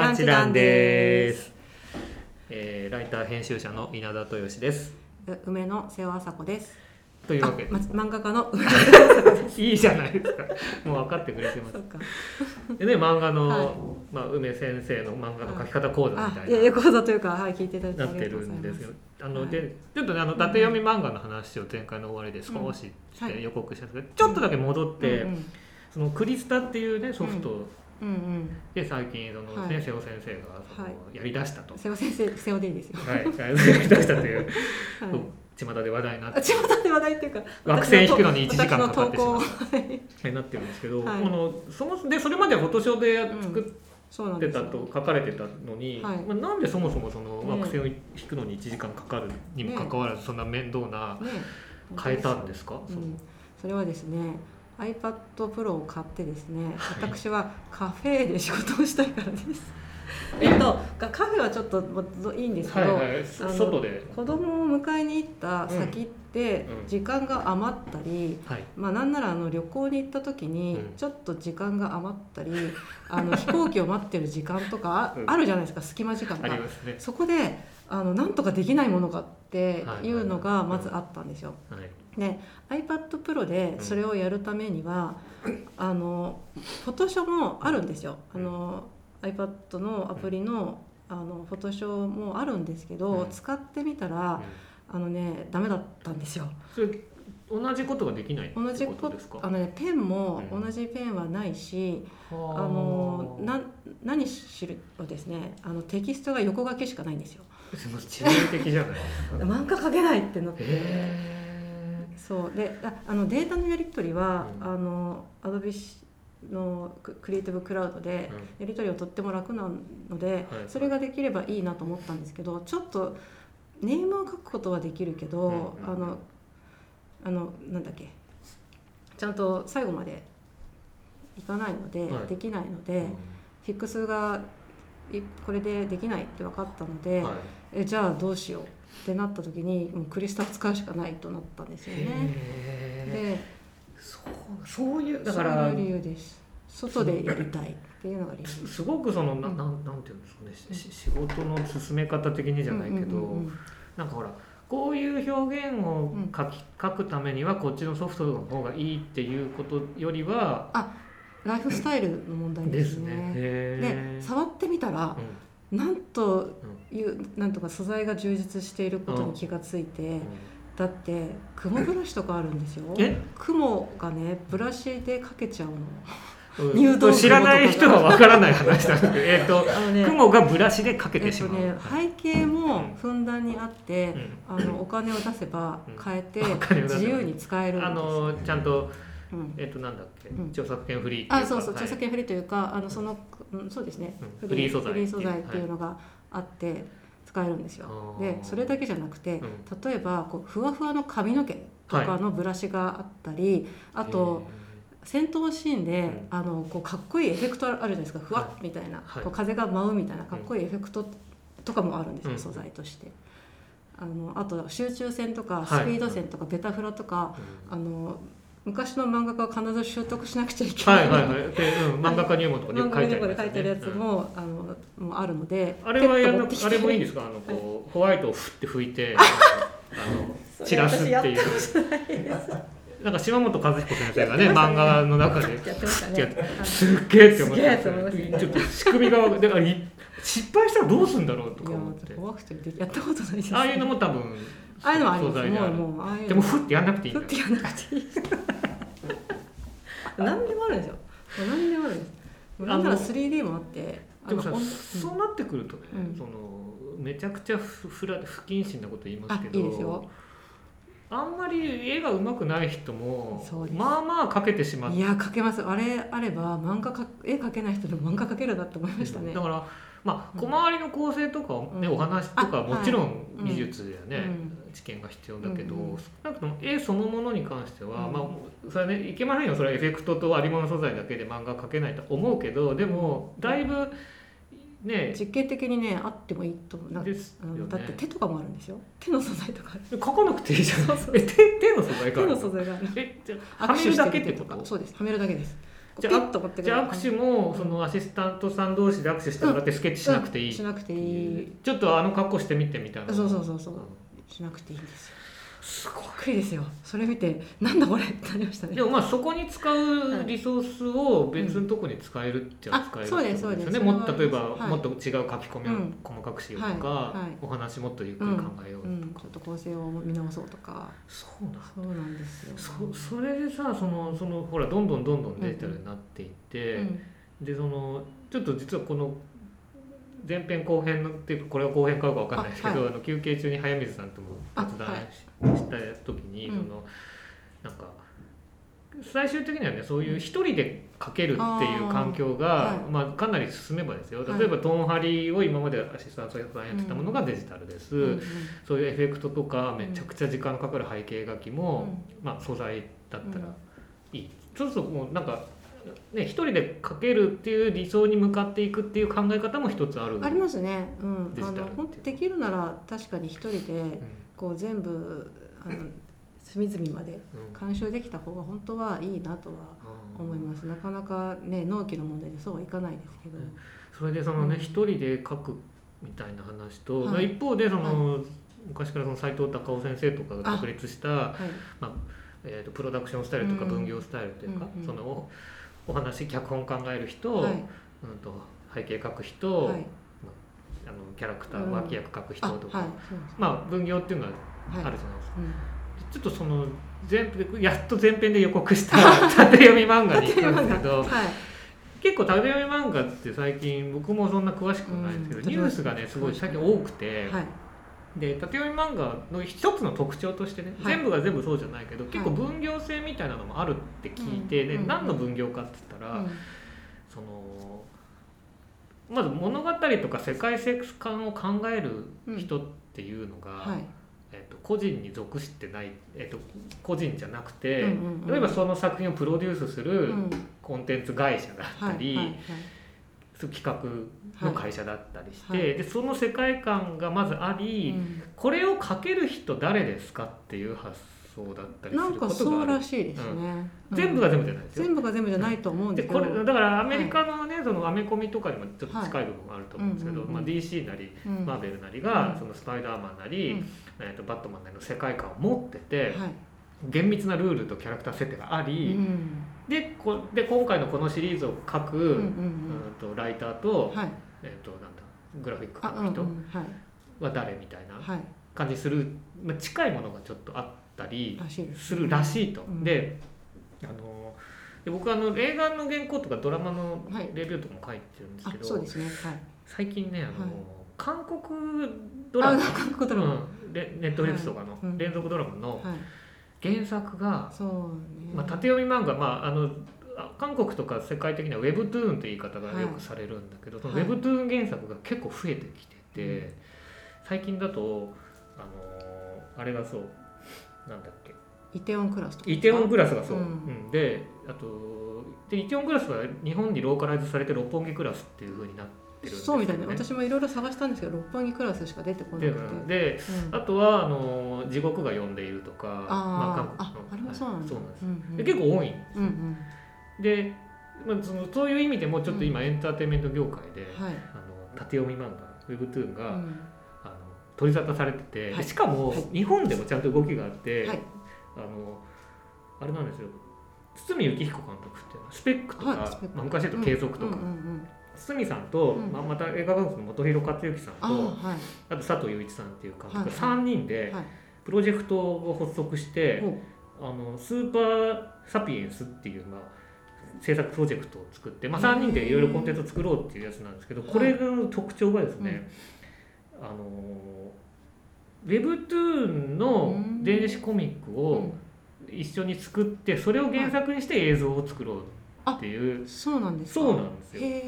団地団です。えー、ライター編集者の稲田豊志です。梅野瀬尾麻子です。というわけであ、ま、漫画家の。いいじゃないですか。もう分かってくれてます。でね、漫画の、はいまあ、梅先生の漫画の書き方講座みあた、いやいやいな。講座というか、はい、聞いていただいてあなってりがとうございまするんですよ。。あの、はいで、ちょっとね、あの、伊達読み漫画の話を前回の終わりで少ししはいて予告したんですけど、ちょっとだけ戻って、うんそのクリスタっていうね、ソフトうん、うんで最近その、はいね、瀬尾先生がその、はいやりだしたとうん。。瀬尾先生、瀬尾でいいですよ。はい、やりだしたという、はい。巷で話題になってあ、巷で話題っていうか。惑星引くのに1時間かかってしまうはいなってるんですけど、はいこのそもでそれまではフォトショーで作っそうなんてた。と書かれてたのに、はいまあ、なんでそもそもそのね惑星を引くのに1時間かかるにもかかわらずそんな面倒なね。変えたんですか、う、そうんそれはですね iPad Pro を買ってですね、私はカフェで仕事をしたいからです。え。っとカフェはちょっといいんですけど、はいはい。外で、子供を迎えに行った先っ時間が余ったり、はい、まあなんならあの旅行に行った時にうん。ちょっと時間が余ったり、あの飛行機を待ってる時間とかあるじゃないですか隙間時間あがね。そこであのなんとかできないものかってい。うのがはい。はいはいまずあったんですよ。はい、で iPad Pro でそれをやるためには、あのフォトショーもあるんですよ。あの iPad のアプリのあのフォトショーもあるんですけど、うん。使ってみたらあのねダメだったんですよ。それ同じことができない同じこことですか？あのねペンもうん。同じペンはないし、あ。あのな何しろですねあのテキストが横書きしかないんですよ。致命的じゃない 漫画描けないってのって。へそう。でああのデータのやり取りは、うん。あのアドビのククリエイティブクラウドでーやり取りはとっても楽なので、はい。それができればいいなと思ったんですけどちょっとネームを書くことはできるけど、うんうんあのあのなんだっけ。ちゃんと最後までいかないので、はい。できないので、フィックスがいこれでできないって分かったので、はい。えじゃあどうしようってなった時にもうクリスタル使うしかないとなったんですよね。へでーそうそういうだからが理由です。外でやりたいっていうのが理由す。すごくそのなうんなんなんていうんですかね。し仕事の進め方的にじゃないけど、うんうんうん。うんなんかほらこういう表現を書き書くためにはこっちのソフトの方がいいっていうことよりはライフスタイルの問題でですすね。でー。触ってみたらうん。なんというなんとか素材が充実していることに気がついて、だって雲ブラシとかあるんですよ。え？雲がねブラシでかけちゃうの。うん。入道知らない人はわからない話なんですけど。えっとね雲がブラシでかけえっとてしまう。ねはい背景もふんだんにあって、うん。あのお金を出せばうん。変えて 自由に使えるんですあのちゃんとうん。えっとなんだっけ、うん。著作権フリーっていうか。あそうそうはい。著作権フリーというか、あのその、うん、そうですね、うん。フリー素材フリー素材っていうのがあって使えるんですよ、あーでそれだけじゃなくて、うん。例えばこうふわふわの髪の毛とかのブラシがあったり、あと戦闘シーンで、うん。あのこうかっこいいエフェクトあるじゃないですか。ふわっみたいな、はい。こう風が舞うみたいなかっこいいエフェクトとかもあるんですよ、うん。素材として。あのあと集中線とかはい。スピード線とかベタフラとか、うん。あの昔の漫画家は必ず習得しなくちゃいけはない。い、はいはい。で、うん、漫画家入門とかでよ漫く書いてありますよね。書いてるやつも、あのもあるのであれはやあれもいいんですか？あのこうホワイトをふって拭いて あの散らすっていう なんか島本和彦先生がね漫画の中で。やってましたね。てすっげえって思って。ちょっと仕組みがだからい失敗したらどうするんだろうとか思って。怖くてでやったことないです。ああいうのも多分ああいうのもあります。もうもうああいうの。でもふってやんなくていいふってやんなくていい。何でもあるんですよ何でもあるんですなんなら 3D もあって。あでもさそうなってくるとね、うん。そのめちゃくちゃふふら不謹慎なこと言いますけどあいいですよあんまり絵が上手くない人もまあまあ描けてしまっていや描けます。あれあれば漫画か絵描けない人でも漫画描けるなって思いましたね。だからまあうん。小回りの構成とか、ねうん。お話とかあもちろんはい。技術やね、うん。知見が必要だけど、うんうん。少なくとも絵そのものに関しては、うん。まあそれはねいけませんよ。それはエフェクトとありもの素材だけで漫画描けないと思うけどでもだいぶね実験的にねあってもいいと思う。なんかですよね。だって手とかもあるんですよ手の素材とかある。描かなくていいじゃん。そうそうえ手手の素材か手の素材がある。えじゃあはめるだけってこと？そうです。はめるだけです。じゃあじゃあ握手もそのアシスタントさん同士で握手してもらってスケッチしなくていい、しなくていい。ちょっとあの格好してみてみたいな。そうそうそうそう。しなくていいんですよすごくりですよ。それ見てなんだこれってなりましたね。でもまあそこに使うリソースを別のとこに使えるっちゃ使えるってことですよね、もっと例えば、もっと違う書き込みを細かくしようとか、お話もっとゆっくり考えようとか、ちょっと構成を見直そうとか。そうなんそうなんですよ。そそれでさそのそのほらどんどんどんどんデジタルになっていって、でそのちょっと実はこの前編後編のっていうかこれは後編かどうかわかんないですけどあ、はい、あの休憩中に早水さんとも雑談した時に、そのなんか最終的にはねそういう一人で書けるっていう環境が、はい、まあ、かなり進めばですよ。例えばトーン張りを今までアシスタントさんやってたものがデジタルです、うん、そういうエフェクトとかめちゃくちゃ時間かかる背景書きも、うん、まあ、素材だったらいい、そうするともうなんかね、一人で書けるっていう理想に向かっていくっていう考え方も一つあるありますね、うん、あの本当できるなら確かに一人でこう全部あの隅々まで干渉できた方が本当はいいなとは思います、なかなかね納期の問題でそうはいかないですけど、それでそのね一、人で書くみたいな話と、はい、一方でその、はい、昔からその斎藤隆夫先生とかが確立した、はい、まあえーと、プロダクションスタイルとか分業スタイルというか、うんうん、そのお話脚本考える人、はい、うんと背景書く人、はい、あのキャラクター脇役書く人とか、まあ分業っていうのはあるじゃないですか。ちょっとその前やっと前編で予告した 縦読み漫画に行くんですけど、結構縦読み漫画って最近僕もそんな詳しくないんですけど、ニュースがねすごい最近多くて。で縦読み漫画の一つの特徴としてね、はい、全部が全部そうじゃないけど、結構分業制みたいなのもあるって聞いて、で、何の分業かって言ったら、そのまず物語とか世界観を考える人っていうのが、はい、えー、と個人に属してない、えー、と個人じゃなくて、例えばその作品をプロデュースするコンテンツ会社だったり。企画の会社だったりして、はい。はい、でその世界観がまずあり、うん、これを書ける人誰ですかっていう発想だったりすることがある。なんかそうらしいですね、うん、全部が全部じゃないですよ。全部が全部じゃないと思うんですけどこれだからアメリカのね、はい、そのアメコミとかにもちょっと近い部分があると思うんですけど、まあ、DC なり、うん、マーベルなりが、そのスパイダーマンなり、えー、とバットマンなりの世界観を持ってて、厳密なルールとキャラクター設定があり、でこで今回のこのシリーズを書く、うんうんうん、とライターと,、はい。えー、となんだグラフィック描く人は誰みたいな感じする、まあ、近いものがちょっとあったりす。るらしいと。であので僕はあの映画の原稿とかドラマのレビューとかも書いてるんですけど、そうですね。はい、最近ねあの、韓国ドラマ韓国ドラマ、うん、ネットフリックスとかの連続ドラマの、はい原作が、ね。まあ、縦読み漫画、まあ、あの韓国とか世界的にはウェブトゥーンという言い方がよくされるんだけど、はい、そのウェブトゥーン原作が結構増えてきてて、はい、最近だとあのあれがそうなんだっけ。イテオンクラスイテオンクラスがそう、うん、うん、であとでイテオンクラスは日本にローカライズされて六本木クラスっていうふうになってってるんですよ、ね、そうみたいな。私もいろいろ探したんですけど六本木クラスしか出てこなくて。で、うん、あとはあの地獄が呼んでいるとかあ、まあ、韓国の。ああれもそうなんです、はい、そうなんです、うんうん、で結構多いんです、うんうん、で、まあ、そのそういう意味でもちょっと今エンターテインメント業界で、うん、あの縦読み漫画ウェブトゥーンが、うん、あの取り沙汰されてて、はい、しかも日本でもちゃんと動きがあって、はい、あのあれなんですよ。堤幸彦監督ってスペックとか、はい、まあ、昔だと継続とか、うんうんうん堤さんと、うん、まあ、また映画監督の本広克之さんとあはい、あと佐藤雄一さんっていう監督、はい、3人でプロジェクトを発足して、はい、あのスーパーサピエンスっていう、まあ、制作プロジェクトを作って、まあ、3人でいろいろコンテンツを作ろうっていうやつなんですけどこれの特徴がですね、あのウェブトゥーンの電子コミックを一緒に作ってそれを原作にして映像を作ろうっていう。そうなんですそうなんですよ。へ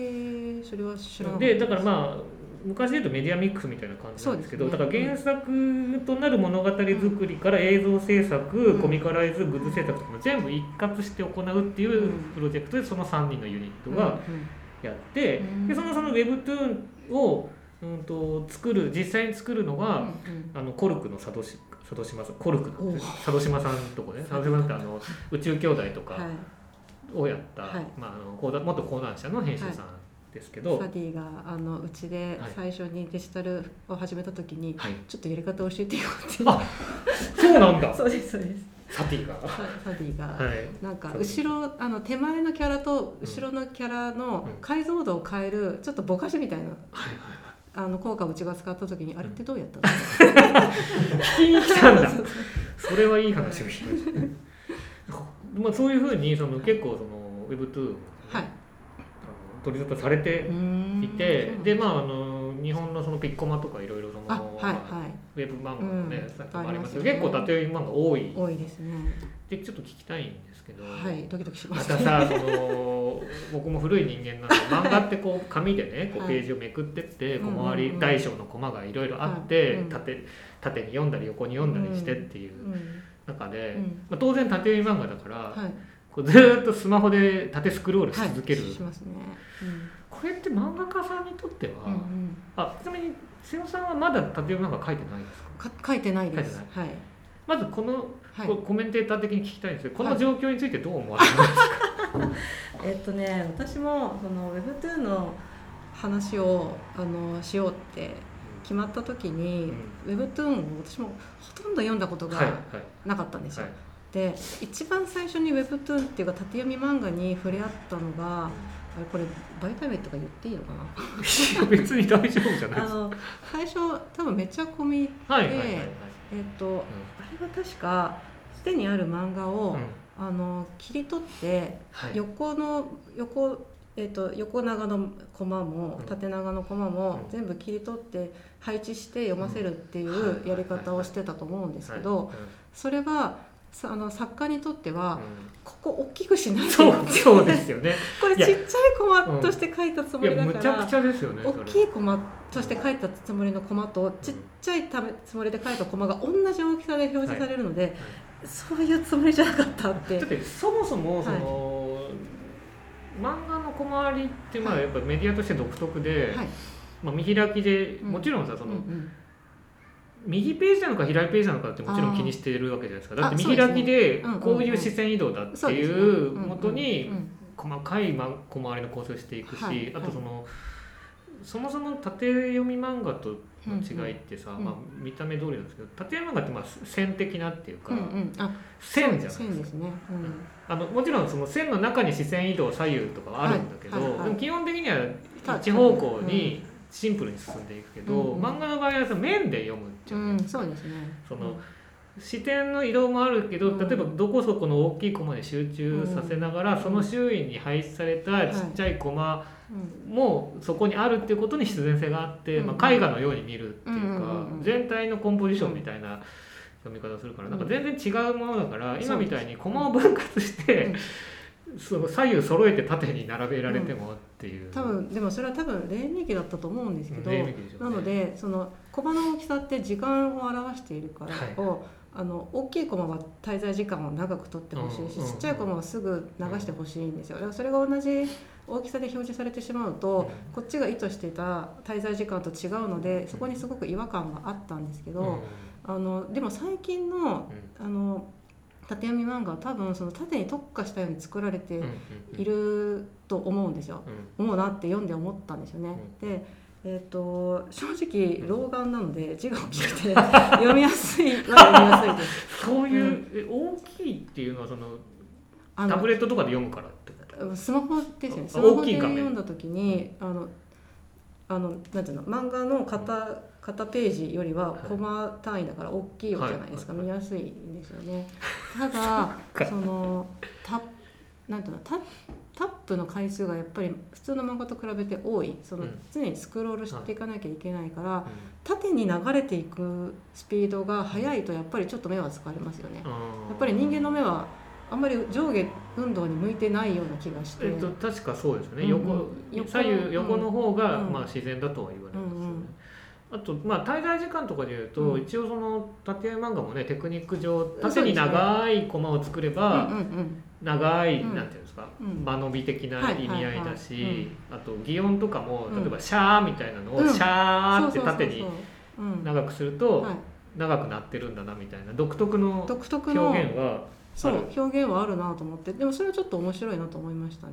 えそれは知らないでだからまあ昔で言うとメディアミックスみたいな感じなんですけど、ね、だから原作となる物語作りから映像制作、うん、コミカライズグッズ制作とかも全部一括して行うっていうプロジェクトでその3人のユニットがやって、うん、でそのその Webtoon をうんと作る実際に作るのが、うんうん、あのコルクの佐渡島さんコルク佐渡島さんとこね。佐渡島さんってあの宇宙兄弟とか、はいをやった、はい。まあ、あの講談元講談社の編集さんですけど、サディがあのうちで最初にデジタルを始めた時に、はい、ちょっとやり方を教えてよってあそうなんだ。そうですそうです。サティが。ササディが、はい。なんか後ろあの手前のキャラとうん後ろのキャラのうん。解像度を変えるちょっとぼかしみたいなはいはいあの効果をうちが使った時にあれってどうやったの、聞きに来たんだ。それはいい話を聞きました。ねまあそういうふうにその結構その Web2 はい。取り沙汰されていてでまああの日本のそのピッコマとかいろいろそのあはいはい。ウェブ漫画のね、うんサイトもありますけど、ね。結構縦読み漫画多い。多いですね。でちょっと聞きたいんですけど、はいドキドキしまますたねさその 僕も古い人間なんで漫画ってこう紙でねこうはい。ページをめくってって小回り大小のコマがいろいろあって、縦縦に読んだり横に読んだりしてっていううん中で、うん。まあ、当然縦読み漫画だから、はい。こうずーっとスマホで縦スクロールしはい続ける、しますね。これって漫画家さんにとっては、うんうん。うんあちなみに瀬尾さんはまだ縦読み漫画書いてないですか？か書いてないです。書いはい。まずこの、はい。コメンテーター的に聞きたいんですけどこのはい状況についてどう思われますか、えっとね私もその Web2 の話をあのしようって決まった時に、Webtoon を私もほとんど読んだことはいはい。がなかったんですよ。はい。で一番最初に Webtoon っていうか縦読み漫画に触れ合ったのがあれこれ媒体名とか言っていいのかな？別に大丈夫じゃないです。か。あの最初多分めちゃ込みはいはいはいはい。えっ、と、あれは確かすでにある漫画を、うん。あの切り取ってはい。横の横えー、と横長のコマもうん。縦長のコマもうん。全部切り取って配置して読ませるっていうやり方をしてたと思うんですけどはい。それはさあの作家にとってはうん。ここ大きくしないでそうそうですよね。これちっちゃいコマとして書いたつもりだからむちゃくちゃですよね。大きいコマとして書いたつもりのコマとちっちゃいためつもりで書いたコマが同じ大きさで表示されるので、そういうつもりじゃなかったって。だってそもそもその、漫画の小回りってまあはい。やっぱメディアとして独特で、はい。まあ見開きでうん。もちろんさその、うんうん。右ページなのか左ページなのかってもちろん気にしてるわけじゃないですか。だって見開きでうんうんうんこういう視線移動だっていううんうんもとにうん。細かいま小回りの構成をしていくし、はい。あとその、そもそも縦読み漫画との違いってさ、うんまあ、見た目通りなんですけど縦読み漫画ってまあ線的なっていうか、うんうん。あ線じゃないですか。線ですね、あのもちろんその線の中に視線移動左右とかはあるんだけど、はいはいはいでも基本的にはた一方向にシンプルに進んでいくけど、うんうん。漫画の場合はさ面で読むじうん、ゃないうん、そうですね。その視点の移動もあるけどうん。例えばどこそこの大きいコマに集中させながら、うん。その周囲に配置されたちっちゃいコマうん。もそこにあるっていうことに必然性があって、うん。まあ、絵画のように見るっていうか、うんうんうんうん。全体のコンポジションみたいな読み方をするから、なんか全然違うものだから、今みたいにコマを分割して、その左右揃えて縦に並べられてもっていう。多分でもそれは多分黎明期だったと思うんですけど、うね。なのでそのコマの大きさって時間を表しているからを、あの大きいコマは滞在時間を長く取ってほしいし、ちっちゃいコマはすぐ流してほしいんですよ。だからそれが同じ大きさで表示されてしまうと、うんこっちが意図していた滞在時間と違うのでそこにすごく違和感があったんですけど、うん。あのでも最近のあの縦読み漫画は多分その縦に特化したように作られていると思うんですよ。うん。思うなって読んで思ったんですよね。で、えー、と正直老眼なので字が大きくて読みやすいは読みやすいです。そういう、え大きいっていうのはそのあのタブレットとかで読むからってこと？スマホですよね。あスマホで読んだ時にあのあのなんていうの漫画の片片ページよりははい。コマ単位だから大きいじゃないですか、はい。見やすいんですよね。ただかそのタなんていうのタタップの回数がやっぱり普通の漫画と比べて多い。そのうん常にスクロールしていかなきゃいけないから、うん。縦に流れていくスピードが速いとやっぱりちょっと目は疲れますよね。やっぱり人間の目はあんまり上下運動に向いてないような気がして、えっと、確かそうですよね、うん。うん横横。左右横の方が、うん。まあ、自然だとは言われますよね、うんうん。あと、まあ、滞在時間とかでいうと、うん。一応その縦絵漫画もねテクニック上縦に長いコマを作れうんば、うんうん長い、うんなんていうんですか、うん。間延び的な意味合いだし、あと擬音とかもうん。例えば「シャー」みたいなのを「うん。シャー」って縦にうん。長くするとはい。長くなってるんだなみたいな独特の独特の表現はそう表現はあるなと思って。でもそれはちょっと面白いなと思いましたね。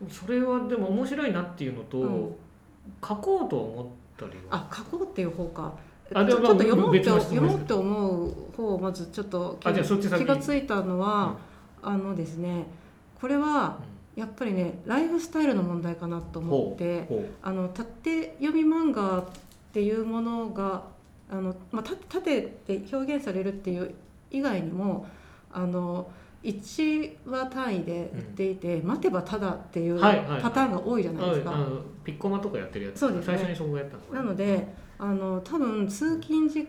うん、それはでも面白いなっていうのと、うん、書こうと思ったりは？あ書こうっていう方か。あちょっと読もうって読もうって思う方をまずちょっと気がついたのは、うん、あのですねこれはやっぱりねライフスタイルの問題かなと思ってあの縦読み漫画っていうものがあの、まあ、縦で表現されるっていう以外にもあの1話単位で売っていて、うん、待てばただっていうパターンが多いじゃないですか。ピッコマとかやってるやつ。そうです、ね、最初にそこやったなのであの多分通勤時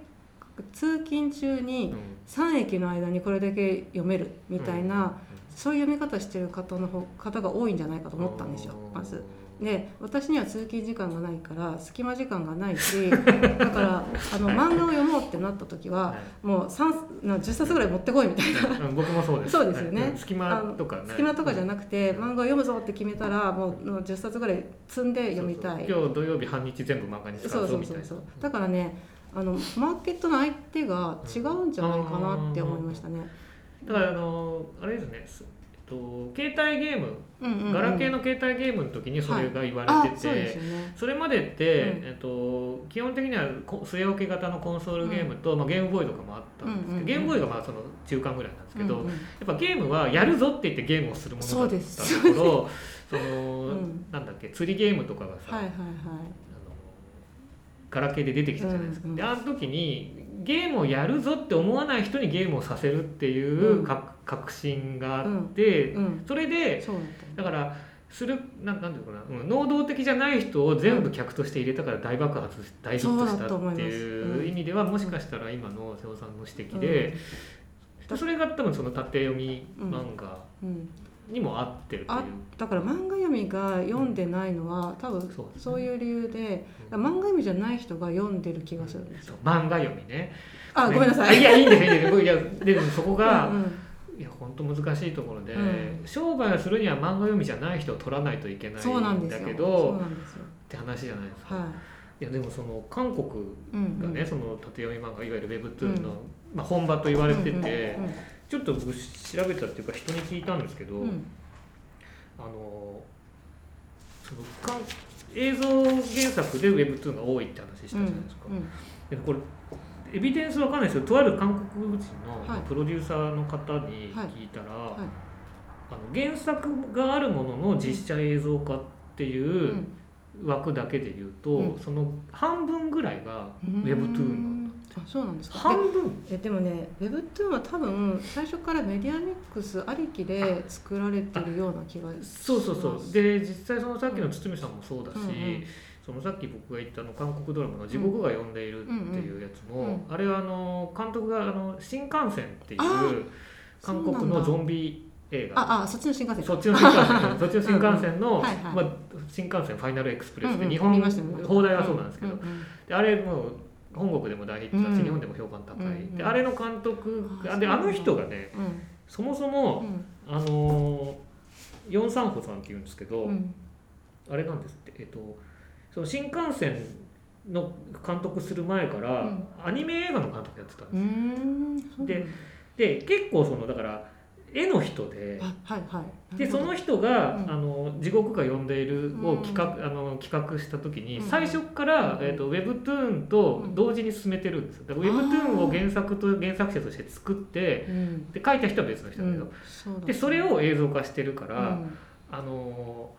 通勤中に3駅の間にこれだけ読めるみたいな、うん、そういう読み方してる方の方が多いんじゃないかと思ったんですよまず。で私には通勤時間がないから隙間時間がないし だからあの漫画を読もうってなった時は、もう10冊ぐらい持ってこいみたいな、僕もそうです。そうですよね、隙間とか、ね、隙間とかじゃなくて、漫画を読むぞって決めたらもう10冊ぐらい積んで読みたい。今日土曜日半日全部漫画に使うぞみたいな。そうそうそう。だからねあのマーケットの相手が違うんじゃないかなって思いましたね、だからあのあれですね。と携帯ゲーム、うんうんうん、ガラケーの携帯ゲームの時にそれが言われてて、はいそね、それまでって、うん、えっと、基本的には据え置き型のコンソールゲームと、うん、まあ、ゲームボーイとかもあったんですけど、うんうん、ゲームボーイがまあその中間ぐらいなんですけど、うんうん、やっぱゲームはやるぞって言ってゲームをするものだったところその、なんだっけ釣りゲームとかがさ、はいはいはい、ガラケーで出てきたじゃないですか。であの時にゲームをやるぞって思わない人にゲームをさせるっていう確信があって、それでだからするなんなんていうかな、うん、能動的じゃない人を全部客として入れたから大爆発大ヒットしたっていう意味ではもしかしたら今の瀬尾さんの指摘で、それが多分その縦読み漫画にも合ってるという、だから漫画読みが読んでないのは、多分そういう理由で、漫画読みじゃない人が読んでる気がするんですよ、漫画読みね。あ、ごめん。なさい。いやいいんですいいんです。いやでもそこが、いや本当難しいところで、うん、商売をするには漫画読みじゃない人を取らないといけないんだけどって話じゃないですか。はい、いやでもその韓国がね、うんうん、その縦読み漫画いわゆる Webtoon の、うん、まあ、本場と言われてて、うんうんうん、ちょっと僕調べたっていうか人に聞いたんですけど、うん、あのその映像原作で Webtoon が多いって話したじゃないですか。でこれエビデンスわかんないですけどとある韓国人のプロデューサーの方に聞いたら、はい。はい、あの原作があるものの実写映像化っていう枠だけで言うと、うん、その半分ぐらいが Webtoon なんあそうなんですか。半分。えでもね Webtoon は多分最初からメディアミックスありきで作られてるような気がそうそうそう。で実際そのさっきの堤さんもそうだし、うんうんうん。そのさっき僕が言ったの韓国ドラマの「地獄が呼んでいる」っていうやつも、あれはあの監督があの新幹線っていう韓国のゾンビ映画。ああそっちの新幹線そっちの新幹線。そっちの新幹線の、まあ、新幹線ファイナルエクスプレスで、日本、放題はそうなんですけど、であれもう本国でも大ヒットだし、日本でも評判高い、であれの監督であの人がね、そもそも、あのヨン・サンホさんっていうんですけど、あれなんですって。えっとその新幹線の監督する前から、アニメ映画の監督やってたんですよ。でで結構そのだから絵の人ではいはい、でその人が、うん、あの「地獄が呼んでいる」を企画,、あの企画した時に、最初から、えーと、Webtoon と同時に進めてるんですよ。だから Webtoon を原作と原作者として作って、で書いた人は別の人だけど、そでそれを映像化してるから、あの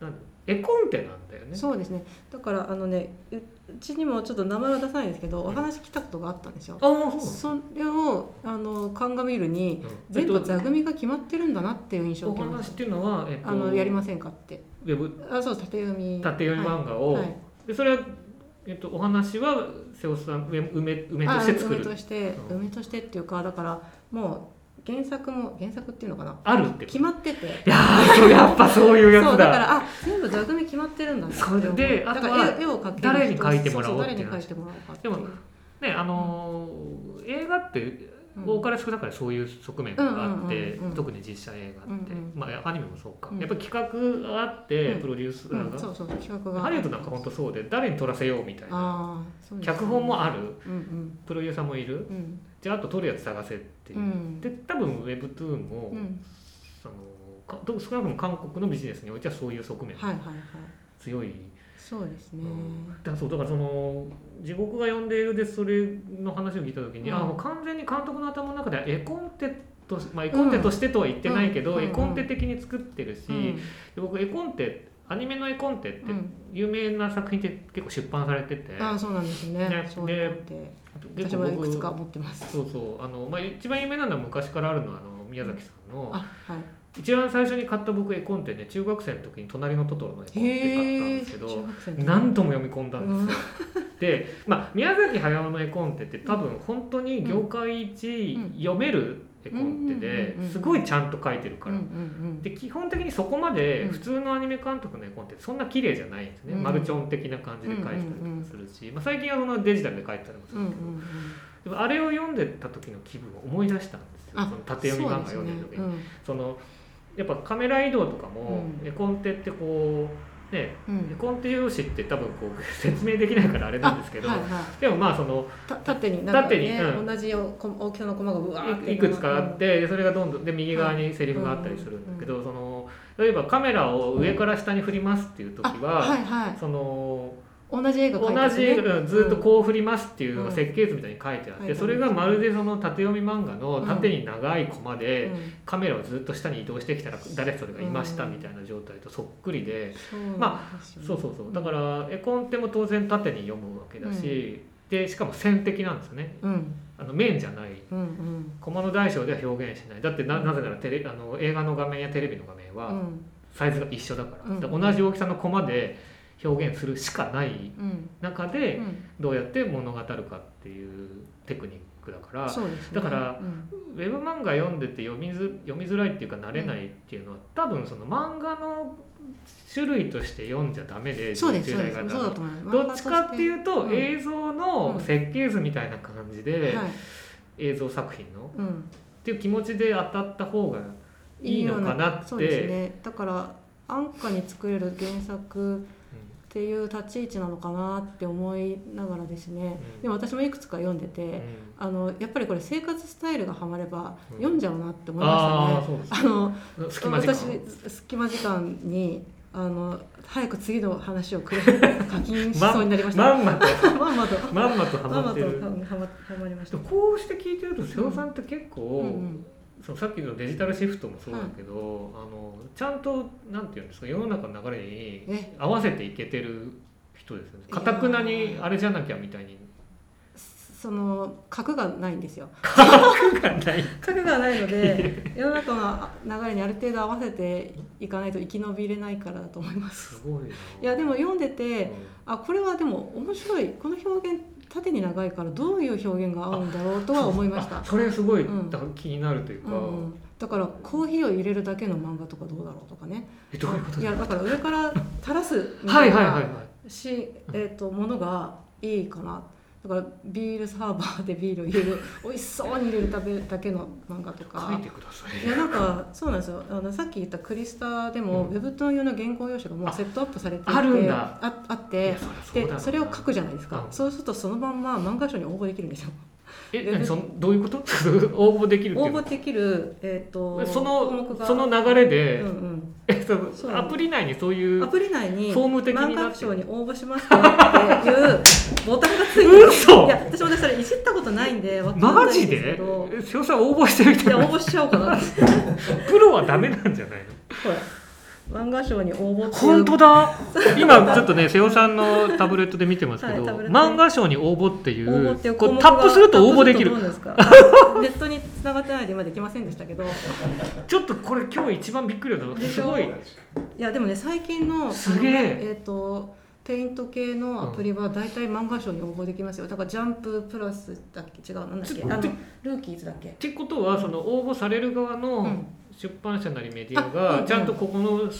なん絵コンテなんだよね。そうですね。だからあのねうちにもちょっと名前は出さないんですけど、お話来たことがあったんですよ。あそれをあの鑑みるに、全部座組が決まってるんだなっていう印象を受けましお話っていうのは、えっと、あのやりませんかって。ウェブ？あそう縦読み。縦読み漫画を、はい、でそれはえっと、お話は瀬尾さん梅梅梅として作る。梅として、梅としてっていうかだからもう原作も原作っていうのかな？あるって決まってて。いやーやっぱそういうやつだ。だからあ全部座組決まってるんだ。それであとは絵を描け誰に描いてもらおうって誰に描いてもらおうかでもねあのー、映画って多かれ少なかれそういう側面があって、特に実写映画って、まあ、アニメもそうか、やっぱり企画があって、プロデュースが、そうそう企画がハリウッドなんか本当そうで誰に撮らせようみたいな。脚本もある、プロデューサーもいる、じゃああと撮るやつ探せっていう、うん。で多分 Webtoon も、うん。その少なくとも韓国のビジネスにおいてはそういう側面はいはいはい。強い、そうですね、だからそうだからその地獄が呼んでいるでそれの話を聞いた時に、うん。あもう完全に監督の頭の中では絵コンテとし、まあ、絵コンテとしてとは言ってないけど、うん。絵コンテ的に作ってるし、うん。で僕絵コンテアニメの絵コンテってうん。有名な作品って結構出版されてて、あそうなんですね。ねそういうのって私もいくつか持ってます。そうそう。あの、まあ、一番有名なのは昔からあるのはあの宮崎さんの、あはい。一番最初に買った僕絵コンテね中学生の時に「隣のトトロ」の絵コンテ買ったんですけど何度も読み込んだんですよ。うん。で、まあ、宮崎駿の絵コンテって多分本当に業界一うん。読める絵コンテうんうんうんうんですごいちゃんと描いてるから。うんうんで基本的にそこまでうん。普通のアニメ監督の絵コンテそんな綺麗じゃないんですね、うん。マルチョン的な感じで描いてたりとかするし、まあ、最近はそのデジタルで描いてたりもすうんうんるけど、でもあれを読んでた時の気分を思い出したんですよ。あその縦読み漫画読んでる時に。そうですね。そのやっぱカメラ移動とかもうん。絵コンテってこうねうん。うん絵コンテ用紙って多分こう 説明できないからあれなんですけど、はいはい。でもまあそのた縦にね、縦にうん。同じ大きさのコマがぶわーって。いいくつかあってそれがどんどんで右側にセリフがあったりするんだけど、その例えばカメラを上から下に振りますっていう時あは、はいはい。その同じ映画同じ、うんずっとこう振りますっていうのが設計図みたいに書いてあって、うん。それがまるでその縦読み漫画の縦に長いコマで、うん。カメラをずっと下に移動してきたら誰それがいましたみたいな状態とそっくりで、まあそうそうそうだから絵コンテも当然縦に読むわけだし、でしかも線的なんですよね。うん。あの面じゃない。うんうん。コマの大小では表現しない。だってななぜならテレあの映画の画面やテレビの画面はうん。サイズが一緒だから、うん。で同じ大きさのコマで表現するしかないうん。中でうん。どうやって物語るかっていうテクニックだから、ね。だからうん。ウェブ漫画読んでて読みず読みづらいっていうか慣れないっていうのは多分その漫画の種類として読んじゃダメでそうです10そうです。どっちかっていうとうん。映像の設計図みたいな感じではい。映像作品のうん。っていう気持ちで当たった方がいいのかなって。そうですね。だから安価に作れる原作っていう立ち位置なのかなって思いながらですね、うん。でも私もいくつか読んでて、うん。あのやっぱりこれ生活スタイルがはまればうん読んじゃうなって思いましたね。あの隙間時間私隙間時間にあの早く次の話をくれ課金しそうになりました。まんまと。まんまと。まんまとハマってる。はまはまりました。こうして聞いてると瀬尾さんって結構、そのさっきのデジタルシフトもそうだけど、あのちゃんとなんていうんですか世の中の流れにえ合わせていけてる人ですよね。かたくなにあれじゃなきゃみたいに。その核がないんですよ。苦がない。核がないので 世の中の流れにある程度合わせていかないと生き延びれないからだと思います。すごいな。いやでも読んでて、うん。あこれはでも面白い。この表現縦に長いからどういう表現が合うんだろうとは思いました。あ。それすごい、うん。だから気になるというか、うんうん、だからコーヒーを入れるだけの漫画とかどうだろうとかね。えどういうこといやだから上から垂らすみはいはいはいはない。し、えー、とものがいいかなだからビールサーバーでビールを入れる 美味しそうに入れるだけだけの漫画と書かいてください。いやなんかそうなんですよ。あのさっき言ったクリスタでも、うん。ウェブトーン用の原稿用紙がもうセットアップされていてああるんだ。ああっいてでそれを書くじゃないですか、うん。そうするとそのまんま漫画賞に応募できるんですよえ何そのどういうこと？応募できる応募できる、えー、とそのその流れで、うんうん。えそのそうアプリ内にそういうアプリ内にフォーム的に漫画なってる？賞に応募しますかっていうボタンがついてる。嘘。いや私もねそれいじったことないんでマジけで瀬尾さん応募してるい。人や応募しちゃおうかな プロはダメなんじゃないの？ほら漫画賞に応募っていう。本当だ。今ちょっとね瀬尾さんのタブレットで見てますけど、はい漫画賞に応募ってい応募っていうタップすると応募できる。ネットに繋がってないで今できませんでしたけど。ちょっとこれ今日一番びっくりだったすごい。いやでもね最近のすげえ。っ、とペイント系のアプリは大体漫画賞に応募できますよ。だからジャンププラスだっけ？違うなんだっけ？あのルーキーズだっけ？ってことはその応募される側うのん出版社なりメディアがちゃんとここの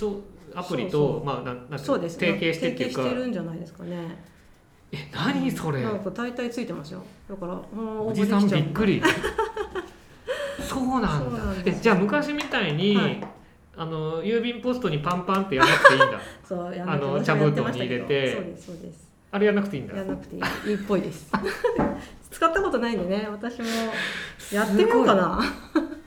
アプリとまあなんなそうです提携してっていうか。提携してるんじゃないですかね。え何それ？なんか大体ついてますよ。だからおじさんびっくり。そうなんだ。えじゃあ昔みたいに、はい。あの郵便ポストにパンパンってやらなくていいんだ。そうやんあの茶封筒に入れて。そうですそうです。あれやらなくていいんだ。やらなくていい。いいっぽいです。使ったことないんでね私も。やってみようかな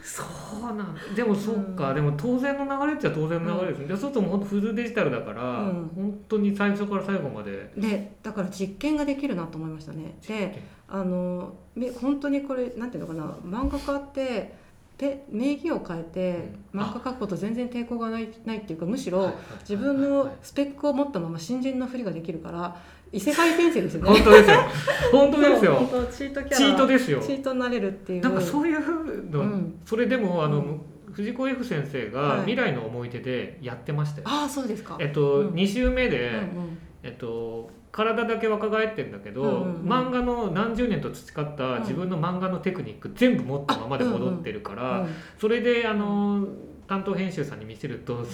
そうなんでもそっか、うん、でも当然の流れっちゃ当然の流れですね、うん、そうするともうフルデジタルだから、うん、本当に最初から最後まで。でだから実験ができるなと思いましたね。であの本当にこれなんていうのかな。漫画家ってで名義を変えて漫画描くこと全然抵抗がないないっていうかむしろ自分のスペックを持ったまま新人のふりができるから異世界転生ですよね。本当ですよ。本当ですよ。チートキャラチートですよ。チートになれるっていう。なんかそういうの、うん、それでもあの、うん、藤子 F 先生が「未来の思い出」でやってましたよ、はい、ああそうですか。えっと、うん、2週目で、うんうん、えっと体だけ若返ってんだけど、うんうんうん、漫画の何十年と培った自分の漫画のテクニック全部持ったままで戻ってるから、うんうん、それであの担当編集さんに見せると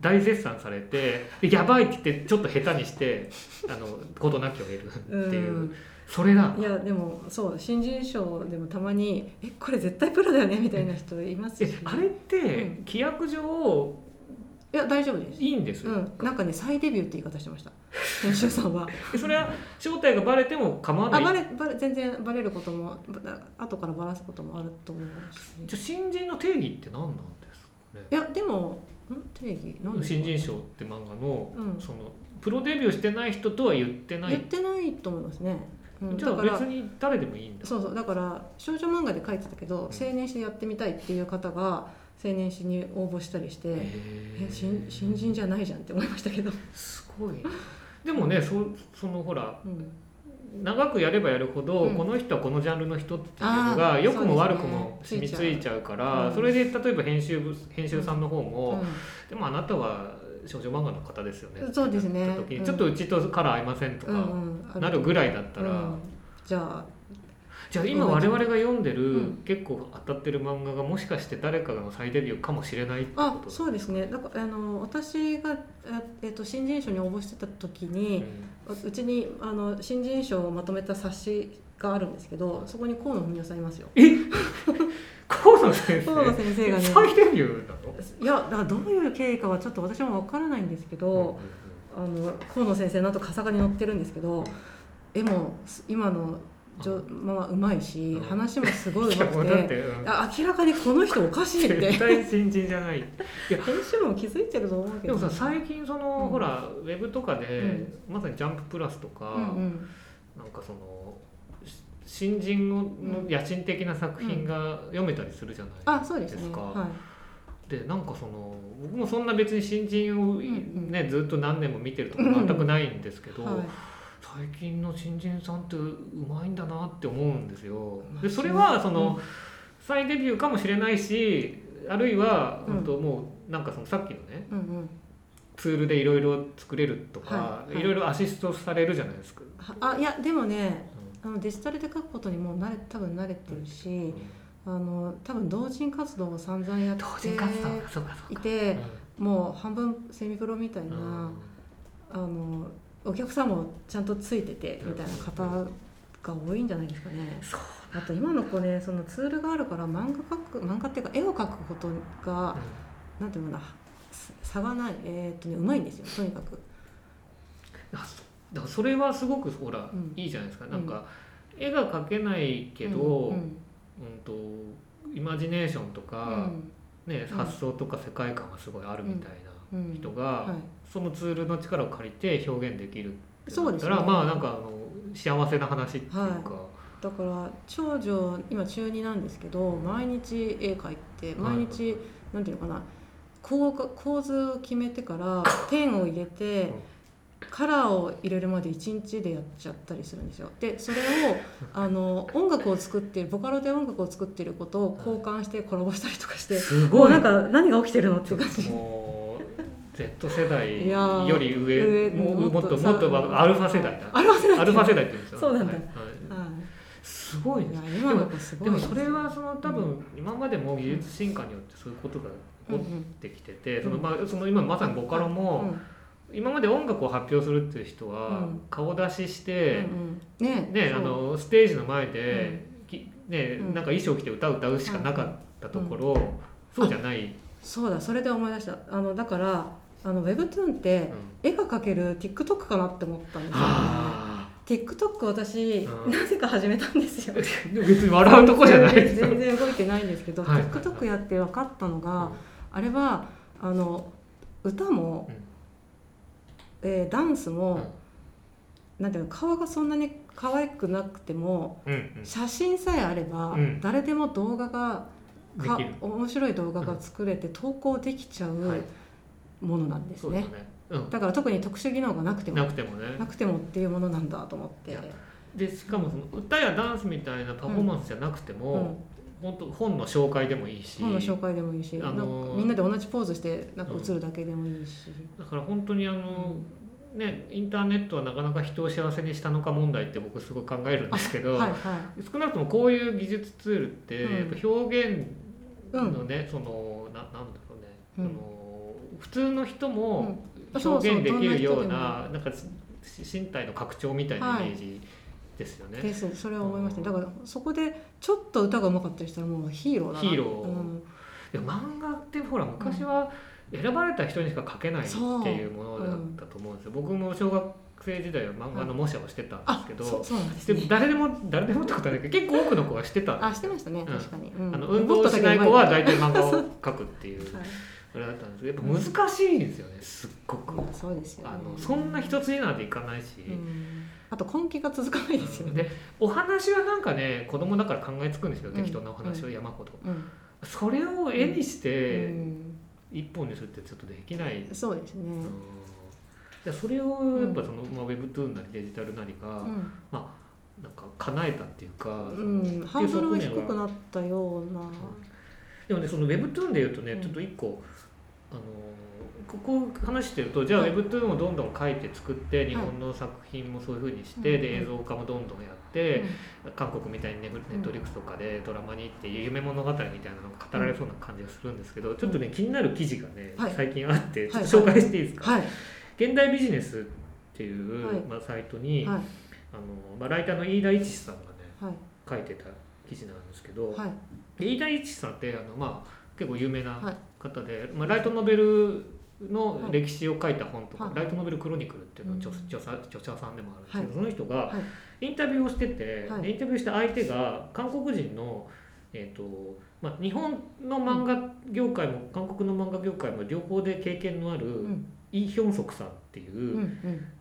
大絶賛されて「やばい」って言ってちょっと下手にしてあの事なきを得るっていう。うん。それだ。いやでもそう新人賞でもたまに「えこれ絶対プロだよね」みたいな人いますし、ね、あれって規約上いや大丈夫です。いいんですうん、なんかね再デビューって言い方してました。編集さんは。それは正体がバレても構わない？あバレバレ全然バレることも後からバラすこともあると思うし。じゃ新人の定義って何なんですいやでも定義何新人賞って漫画の、うん、そのプロデビューしてない人とは言ってない。言ってないと思いますね。うん、じゃあ別に誰でもいいんだ。そうそうだから少女漫画で書いてたけど、青年誌でやってみたいっていう方が青年誌に応募したりしてえ新新人じゃないじゃんって思いましたけど。すごい。でもねそそのほら、うん、長くやればやるほど、うん、この人はこのジャンルの人っていうのが良くも悪くも染みついちゃうからそ,、れで例えば編集部編集さんの方も、でもあなたは少女漫画の方ですよね。そうですね。ちょっとうちとカラー合いませんとかなるぐらいだったら、じゃあじゃあ今我々が読んでる、うん、結構当たってる漫画がもしかして誰かの再デビューかもしれないってこと？あそうですね。だからあの私が、えっと、新人賞に応募してた時に、うん、うちにあの新人賞をまとめた冊子があるんですけどそこに河野文也さんいますよ。え？河野先生？河野先生がね。再デビューなのいやだからどういう経緯かはちょっと私もわからないんですけど、うんあの河野先生なんと笠に載ってるんですけど絵も今のまあうまいし、話もすごいうまくて、うん、明らかにこの人おかしいって。絶対新人じゃない。いや編集も気づいてると思うけど、でもさ最近その、うん、ほらウェブとかで、まさに「ジャンププラス」とか、うんうん、なんかその新人の野心的な作品が読めたりするじゃないですか。ですね。はい、でなんかその僕もそんな別に新人をね、ずっと何年も見てるとか全くないんですけど、はい最近の新人さんってうまいんだなって思うんですよ。でそれはその、再デビューかもしれないしあるいは、うん、ともうなんかそのさっきのね、うんうん、ツールでいろいろ作れるとか、いろい。ろアシストされるじゃないですか。あいやでもね、うん、あのデジタルで書くことにもう慣れ多分慣れてるし、うん、あの多分同人活動を散々やっていて、もう半分セミプロみたいな、あのお客さんもちゃんとついててみたいな方が多いんじゃないですかね。あと今の子ねそのツールがあるから漫画描く漫画っていうか絵を描くことが、うん、なんていうのかな差がないえー、っとねうまいんですよとにかく。だからそれはすごくほら、うん、いいじゃないですか。なんか、絵が描けないけど、うん、うん、とイマジネーションとか、ね、発想とか世界観がすごいあるみたいな人が、はい。そのツールの力を借りて表現できるそうです、ね、まあなんかあの幸せな話っていうか、はい、だから長女今中2なんですけど毎日絵描いて毎日、はい、なんていうのかな構構図を決めてから ペンを入れて、カラーを入れるまで1日でやっちゃったりするんですよ。でそれを あの音楽を作ってるボカロで音楽を作ってることを交換してコラボしたりとかしてすごい。なんか何が起きてるのって感じ。Z 世代より上ももっともっとアルファ世代だ。アルファ世代。アルファ世代って言うんですよ。そうなんだ、はいすごいね。今のすごいでもそれはその多分今までも技術進化によってそういうことが起こってきてて、そのまあその今まさにボカロも、今まで音楽を発表するっていう人は顔出しして、ねねあのステージの前で、ねなんか衣装着て歌う歌うしかなかったところ、そうじゃない。そうだ。それで思い出した。あのだからあの Webtoon って絵が描ける TikTok かなって思ったんですよ、ね、TikTok 私、うん。なぜか始めたんですよ。別に笑うとこじゃない。ですよ全然動いてないんですけど、はい。TikTok やって分かったのが、あれはあの歌も、うん。えーダンスも、うん。なんていうの顔がそんなに可愛くなくてもうんうん。写真さえあれば、うん。誰でも動画がか面白い動画が作れて投稿できちゃうはいものなんですね、だね。うん。だから特に特殊技能がなくても。なくてもね。なくてもっていうものなんだと思って。でしかもその歌やダンスみたいなパフォーマンスじゃなくても、うん。本当本の紹介でもいいし本の紹介でもいいし、あのーみんなで同じポーズしてなんか映るだけでもいいし、だから本当にあの、ね、インターネットはなかなか人を幸せにしたのか問題って僕すごい考えるんですけど、はいはい。少なくともこういう技術ツールってうんやっぱ表現のね、そのななんだろうね、うん。その普通の人も表現できるようななんかし身体の拡張みたいなイメージですよね。です。それは思いましただからそこでちょっと歌が上手かったりしたらもうヒーローだな。ヒーロー。うん。漫画ってほら昔は選ばれた人にしか描けないっていうものだったと思うんですよ。僕も小学生時代は漫画の模写をしてたんですけど、うんですね。でも誰でも誰でもってことはないけど結構多くの子はしてたあしてましたね。確かに、うん。あの運動をしない子は大体漫画をはい描くっていう あれだったんですけどやっぱ難しいんですよねすっごく。まあそうですよね。あのそんな一つになんていかないし、うん。あと根気が続かないですよね。でお話はなんかね子供だから考えつくんですよ、うん。適当なお話を山ほど。うん。それを絵にしうてん。一本にするってちょっとできない、うんそうですね。でそれをやっぱその、まあ、ウェブトゥーンなりデジタルなりが、うん。まあなんか叶えたっていうか、うん。ハードルが低くなったようなでもねそのウェブトゥーンでいうとね、うん。ちょっと一個あのここ話してるとじゃあウはいェブトゥーンをどんどん書いて作って日本の作品もそういうふうにして、うん。で映像化もどんどんやって、韓国みたいにネネットリックスとかでドラマにっていう夢物語みたいなのが語られそうな感じがするんですけど、ちょっとね気になる記事がね、はい。最近あってちょっはいと紹介していいですか、はい。現代ビジネスっていう、はい。まあ、サイトに、はい。あのまあ、ライターの飯田一さんがねはい。書いてた記事なんですけど、飯田一さんってあの、まあ、結構有名なはい。方で、まあ、ライトノベルの歴史を書いた本とか、はい。ライトノベルクロニクルっていうのを著者著者さんでもあるんですけど、はい。その人がはインタビューをしてて、インタビューした相手が韓国人の、えーとまあ、日本の漫画業界も韓国の漫画業界も両方で経験のあるうん。イ・ヒョンソクさんっていう、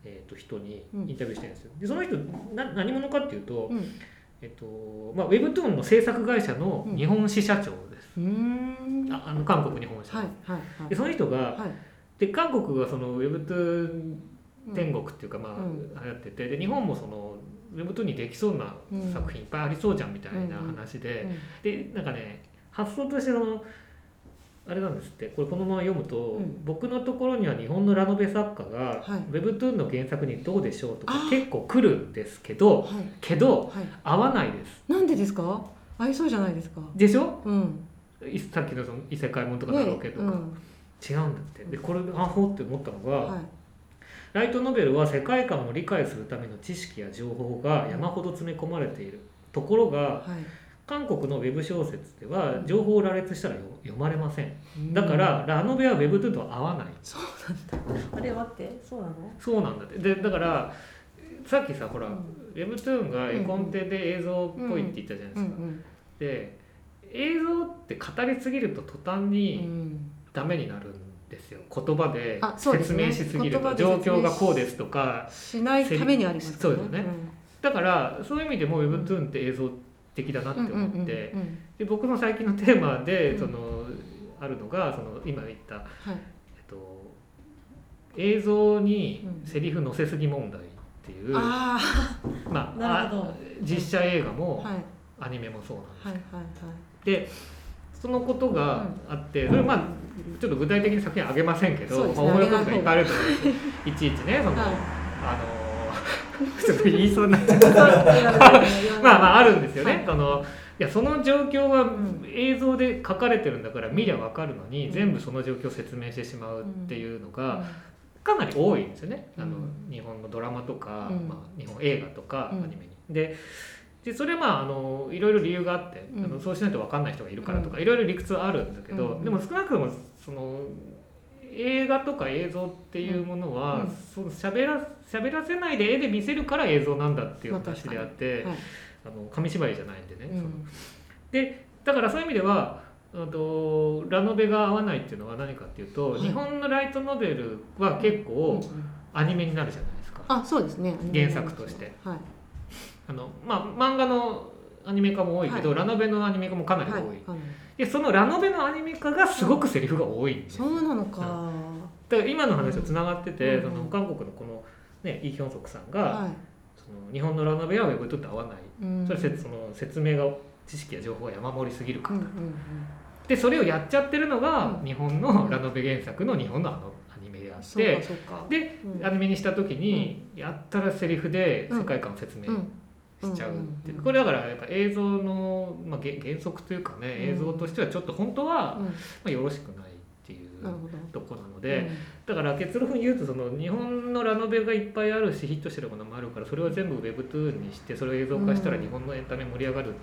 えー、と人にうん。インタビューしてるんですよ。でその人な何者かっていうと,、うんえっとまあ、ウェブトゥーンの制作会社の日本支社長です。うーん。ああの韓国日本社、はいはいはい。でその人が、はい。で韓国がそのウェブトゥーンうん天国っていうか、まあうん。流行っててで日本もそのウェブトゥーンにできそうなうん。作品いっぱいありそうじゃんみたいな話で、でなんかね発想としてそのあれなんですって。これこのまま読むと、うん。僕のところには日本のラノベ作家が、はい。ウェブトゥーンの原作にどうでしょうとか結構来るんですけどはい。けどはい。合わないです。なんでですか？合いそうじゃないですか。でしょ？うん。いさっきのその異世界ものとかだろうけとか、うん。違うんだって。でこれあほって思ったのが、はい。ライトノベルは世界観を理解するための知識や情報が山ほど詰め込まれているところがはい韓国のウェブ小説では情報を羅列したらよ読まれません。うん。だからラノベはウェブトゥーンとは合わない。そうなんだ。あれ待って？そうなの？そうなんだって。でだからさっきさほら、うん。ウェブトゥーンが絵コンテで映像っぽいって言ったじゃないですか、うん。で映像って語りすぎると途端うんうにん。ダメになるんですよ。言葉で説明しすぎると、言葉で状況がこうですとかしないためにありますそうですよね。だからそういう意味でも Webtoon って映像的だなって思って。うんで僕の最近のテーマでうん。そのあるのがその今言った、はい。えっと、映像にうん。セリフ載せすぎ問題っていう、あまあ実写映画あもはい。アニメもそうなんです、でそのことがあってそれまあちょっと具体的に作品あげませんけど、まあ、思い浮かぶがいっぱいあるといちいちねその、はい。あの 言いそうになっちゃった。はいまあまああるんですよね、はい。そのいやその状況はん。映像で書かれてるんだから見りゃ分かるのに、うん。全部その状況を説明してしまうっていうのがうん。かなり多いんですよね、あのうん。日本のドラマとか、うん。まあ、日本映画とかアうん。ニメに。ででそれはまああのいろいろ理由があって、うん。あのそうしないと分かんない人がいるからとか、いろいろ理屈はあるんだけど、うん。でも少なくともその映画とか映像っていうものは、うん。その喋ら喋らせないで絵で見せるから映像なんだっていうまあ話であって、はい。あの紙芝居じゃないんでね、うん。でだからそういう意味ではあとラノベが合わないっていうのは何かっていうと、はい。日本のライトノベルは結構アニメになるじゃないですか、あそうですね。原作として。はい。あのまあ漫画のアニメ化も多いけど、はい。ラノベのアニメ化もかなり多い、でそのラノベのアニメ化がすごくセリフが多いんですよ。そうなのか。だから今の話とつながってて、うんその韓国のこの、ね、イ・ヒョンソクさんが、はその日本のラノベはウェブトゥーと合わない、それせその説明が知識や情報が山盛りすぎるから、でそれをやっちゃってるのが、うん。日本のラノベ原作の日本のあのアニメであってで、うん。アニメにした時に、やったらセリフで世界観を説明。うんしちゃうっていううんこれだからやっぱ映像の、まあ、げ原則というかねうん。映像としてはちょっと本当は、うん。まあ、よろしくないっていうとこなので、だから結論言うとその日本のラノベがいっぱいあるしヒットしてるものもあるからそれを全部 Webtoon にしてそれを映像化したら日本のエンタメ盛り上がる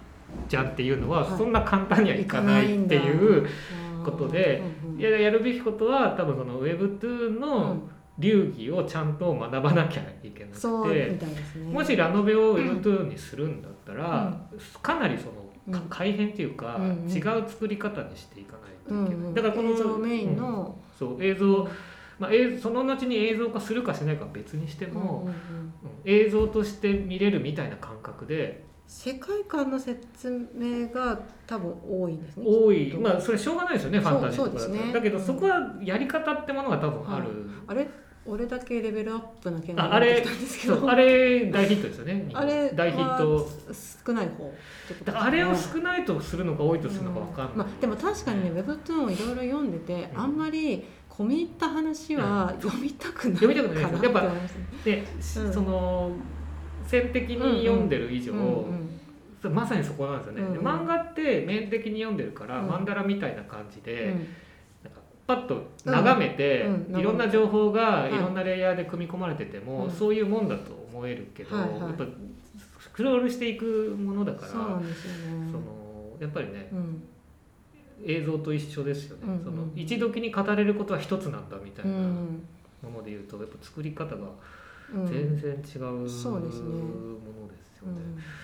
じゃんっていうのははい。そんな簡単にはいかないっていうことでやるべきことは多分その Webtoon の流儀をちゃんと学ばなきゃいけなくてね。もしラノベを Webtoon にするんだったらかなりその改変っていうかうんうん。違う作り方にしていかないといけない。うんうん。だからこの映像メインうん。のそう映像まあ、映その後に映像化するかしないかは別にしても、うんうんうん。うん映像として見れるみたいな感覚で世界観の説明が多分多いんですね多い。まあそれしょうがないですよねファンタジーとかだね。だけどそこはやり方ってものが多分ある、あれ俺だけレベルアップな件ああれ出てきたんですけど。そうあれ大ヒットですよね。あれ大ヒット。は少ない方ね。あれを少ないとするのか多いとするのか分かんない、まあ、でも確かにね Webtoon をいろいろ読んでて、うん。あんまり込み入った話は読みたくない読みたくないかなってやっぱで、うん。その線的に読んでる以上、うんうんまさにそこなんですよね、うんで漫画って面的に読んでるから、うん。マンダラみたいな感じで、パッと眺めて、うんうんいろんな情報がはい。いろんなレイヤーで組み込まれてても、うん。そういうもんだと思えるけど、はいはい。やっぱスクロールしていくものだからそのやっぱりねうん。映像と一緒ですよね、うんうん。その一時に語れることは一つなんだみたいうなもんので言うとやっぱ作り方がうん。全然違うものですよね。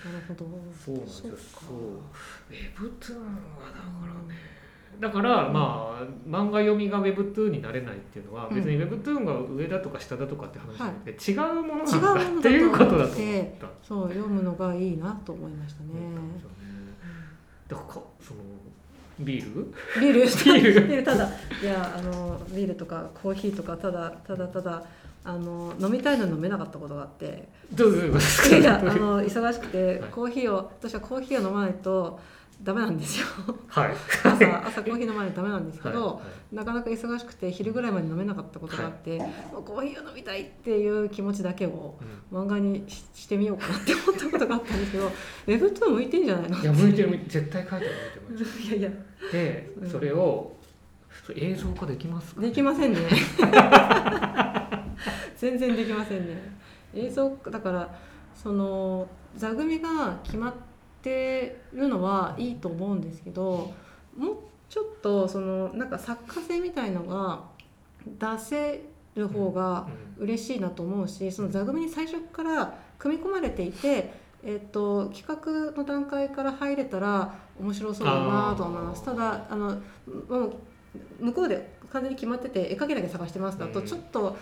なるほど。そうなんですよ。ウェブトゥーンはだからね。だから、まあ漫画読みがウェブトゥーンになれないっていうのは、うん。別にウェブトゥーンが上だとか下だとかって話じゃなくて、違うもの違うものだとなんだっていうことだと思った。そう読むのがいいなと思いましたね。だかそのビール？ビール？ビール。ビールただ。いやあのビールとかコーヒーとかただただただあの飲みたいのに飲めなかったことがあって。どういうことですか？いやあの忙しくてはい。コーヒーを私はコーヒーを飲まないとダメなんですよ。はい。朝朝コーヒー飲まないとダメなんですけど、はい。なかなか忙しくて昼ぐらいまで飲めなかったことがあって、もうコーヒーを飲みたいっていう気持ちだけをうん。漫画にししてみようかなって思ったことがあったんですけど ウェブトゥーン向いてんじゃないのいや向いてる絶対書いてる向いてます。いやいや。でうん。それを映像化できますか？できませんね。全然できませんね。映像だからその座組が決まってるのはいいと思うんですけどもうちょっとそのなんか作家性みたいのが出せる方がうん。嬉しいなと思うしその座組に最初から組み込まれていて、えっと企画の段階から入れたら面白そうだなと思います。ただあのもう向こうで完全に決まってて絵描きだけ探してますだとうん。ちょっと、うん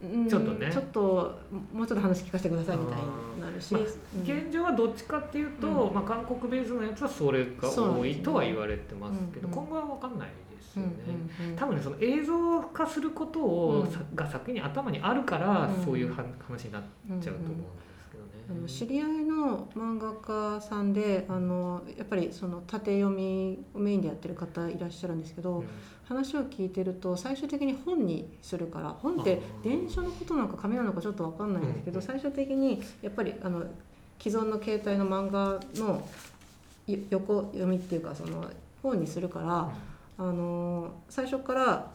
ちょっとね。ちょっともうちょっと話聞かせてくださいみたいになるし、まあうん現状はどっちかっていうと、うまあ、韓国ベースのやつはそれが多いとは言われてますけど、うん。うん今後は分かんないですうんよね。うんうん。多分ねその映像化することを、うん。さが先に頭にあるから、うん。そういうは話になっちゃうと思うんですけどね。あの知り合いの漫画家さんであのやっぱりその縦読みをメインでやってる方いらっしゃるんですけど、うん話を聞いてると最終的に本にするから本って電書のことなのか紙なのかちょっと分かんないんですけど、うん最終的にやっぱりあの既存の携帯の漫画のよ横読みっていうかその本にするから、あの最初から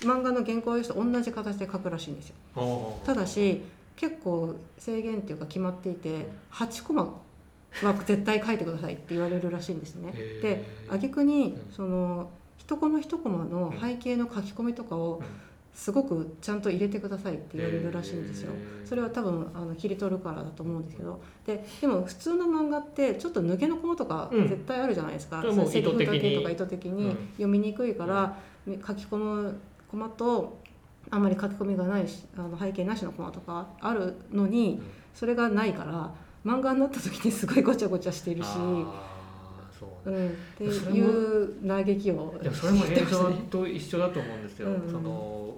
漫画の原稿用紙と同じ形で書くらしいんですよ。ただし結構制限っていうか決まっていて8コマは絶対書いてくださいって言われるらしいんですね。で挙句にうん。その一コマ一コマの背景の書き込みとかをすごくちゃんと入れてくださいって言われるらしいんですよ。それは多分あの切り取るからだと思うんですけど。ででも普通の漫画ってちょっと抜けのコマとか絶対あるじゃないですか、うん、セリフだけとか意図的に読みにくいから、書き込むコマとあん。まり書き込みがないしあの背景なしのコマとかあるのにそれがないから漫画になった時にすごいごちゃごちゃしてるし。うん、っていう嘆きをでもそれも映像と一緒だと思うんですよ。うん、その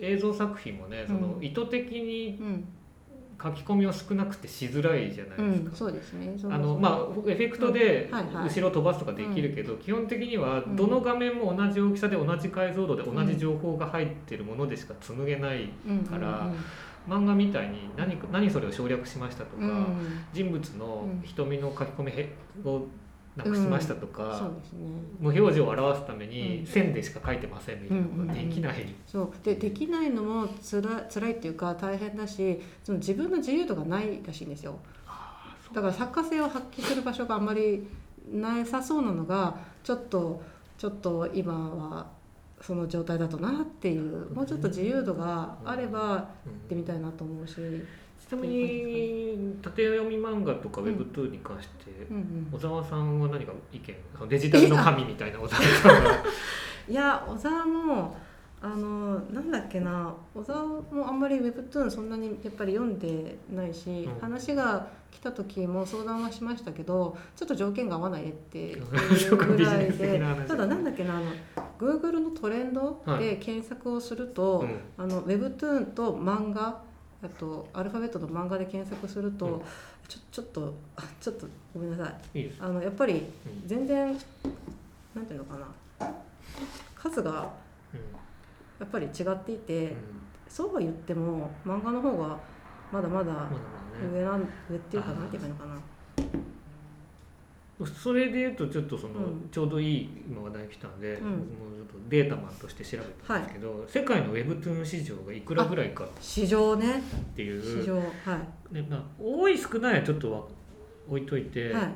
映像作品もねその意図的に書き込みを少なくてしづらいじゃないですか。うん、そうですね。あのまあエフェクトで後ろ飛ばすとかできるけど、基本的にはどの画面も同じ大きさで同じ解像度で同じ情報が入ってるものでしか紡げないから。漫画みたいに何何それを省略しましたとか、人物の瞳の書き込みをなくしましたとか、うんそうですね、無表情を表すために線でしか書いてませんみたいなのができない、そう。でできないのもつら辛いっていうか大変だしその自分の自由度がないらしいんですよ。だから作家性を発揮する場所があんまりなさそうなのがちょっとちょっと今はその状態だとなっていうもうちょっと自由度があれば行ってみたいなと思うし。ちなみに縦読み漫画とか Webtoon に関して、小沢さんは何か意見デジタルの神みたいな小沢さんが いや小沢もあのなんだっけな小沢もあんまり Webtoon そんなにやっぱり読んでないし、うん、話が来た時も相談はしましたけどちょっと条件が合わないっていう ぐらいでただなんだっけなあの Google のトレンドで検索をすると、はいうん、あの Webtoon と漫画あとアルファベットの漫画で検索すると、うん、ちょちょっと ちょっとごめんなさい。いいあのやっぱり全然、うん、なんていうのかな。数がやっぱり違っていて、うん、そうは言っても漫画の方がまだまだ上なん、上っていうかなんていうかのかなそれでいうとちょっとその、ちょうどいい今話題来たんで、うん、もうちょっとデータマンとして調べたんですけど、はい、世界の Webtoon 市場がいくらぐらいか市場ね。っていう。市場はい。ねまあ、多い少ないはちょっと置いといて、は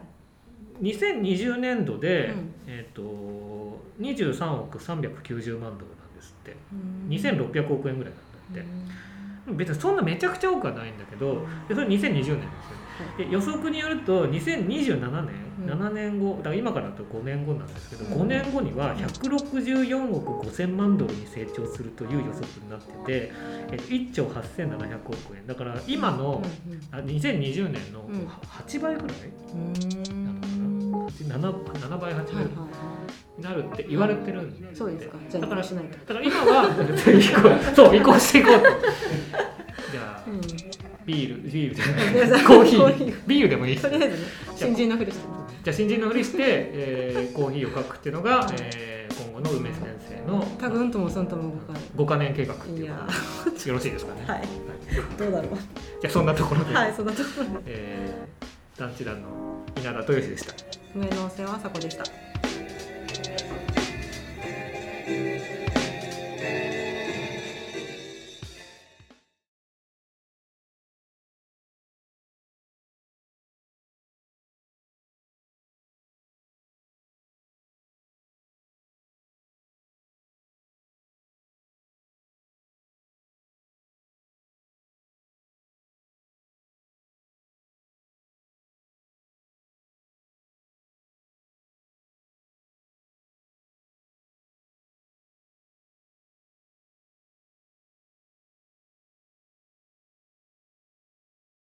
い、2020年度で、うん、えーと、と23億390万ドルなんですって。2600億円ぐらいなんだって。別にそんなめちゃくちゃ多くはないんだけどでそれ2020年ですよ。ねで予測によると2027年、うん、7年後だから今からだと5年後なんですけど、うん、5年後には164億5000万ドルに成長するという予測になってて、え1兆8700億円。だから今の、うん、2020年の8倍ぐらい？なのかな？7, 7倍8倍、はいになるって言われてるんで、そうですか。だからしないと。だから今は そう移行していこうと。じゃあ、ビール ビールじゃない。コーヒー。ビールでもいいとりあえずね。新人のふりして。じゃあ新人のふりして、えー、コーヒーを書くっていうのが、えー、今後の梅先生の多分ともそんとも5か年計画っていういやよろしいですかね。はい、はい、どうだろう。じゃあそんなところで。はいそんなところで、えー、団地団の稲田豊志でした梅の世話さこでした。thank you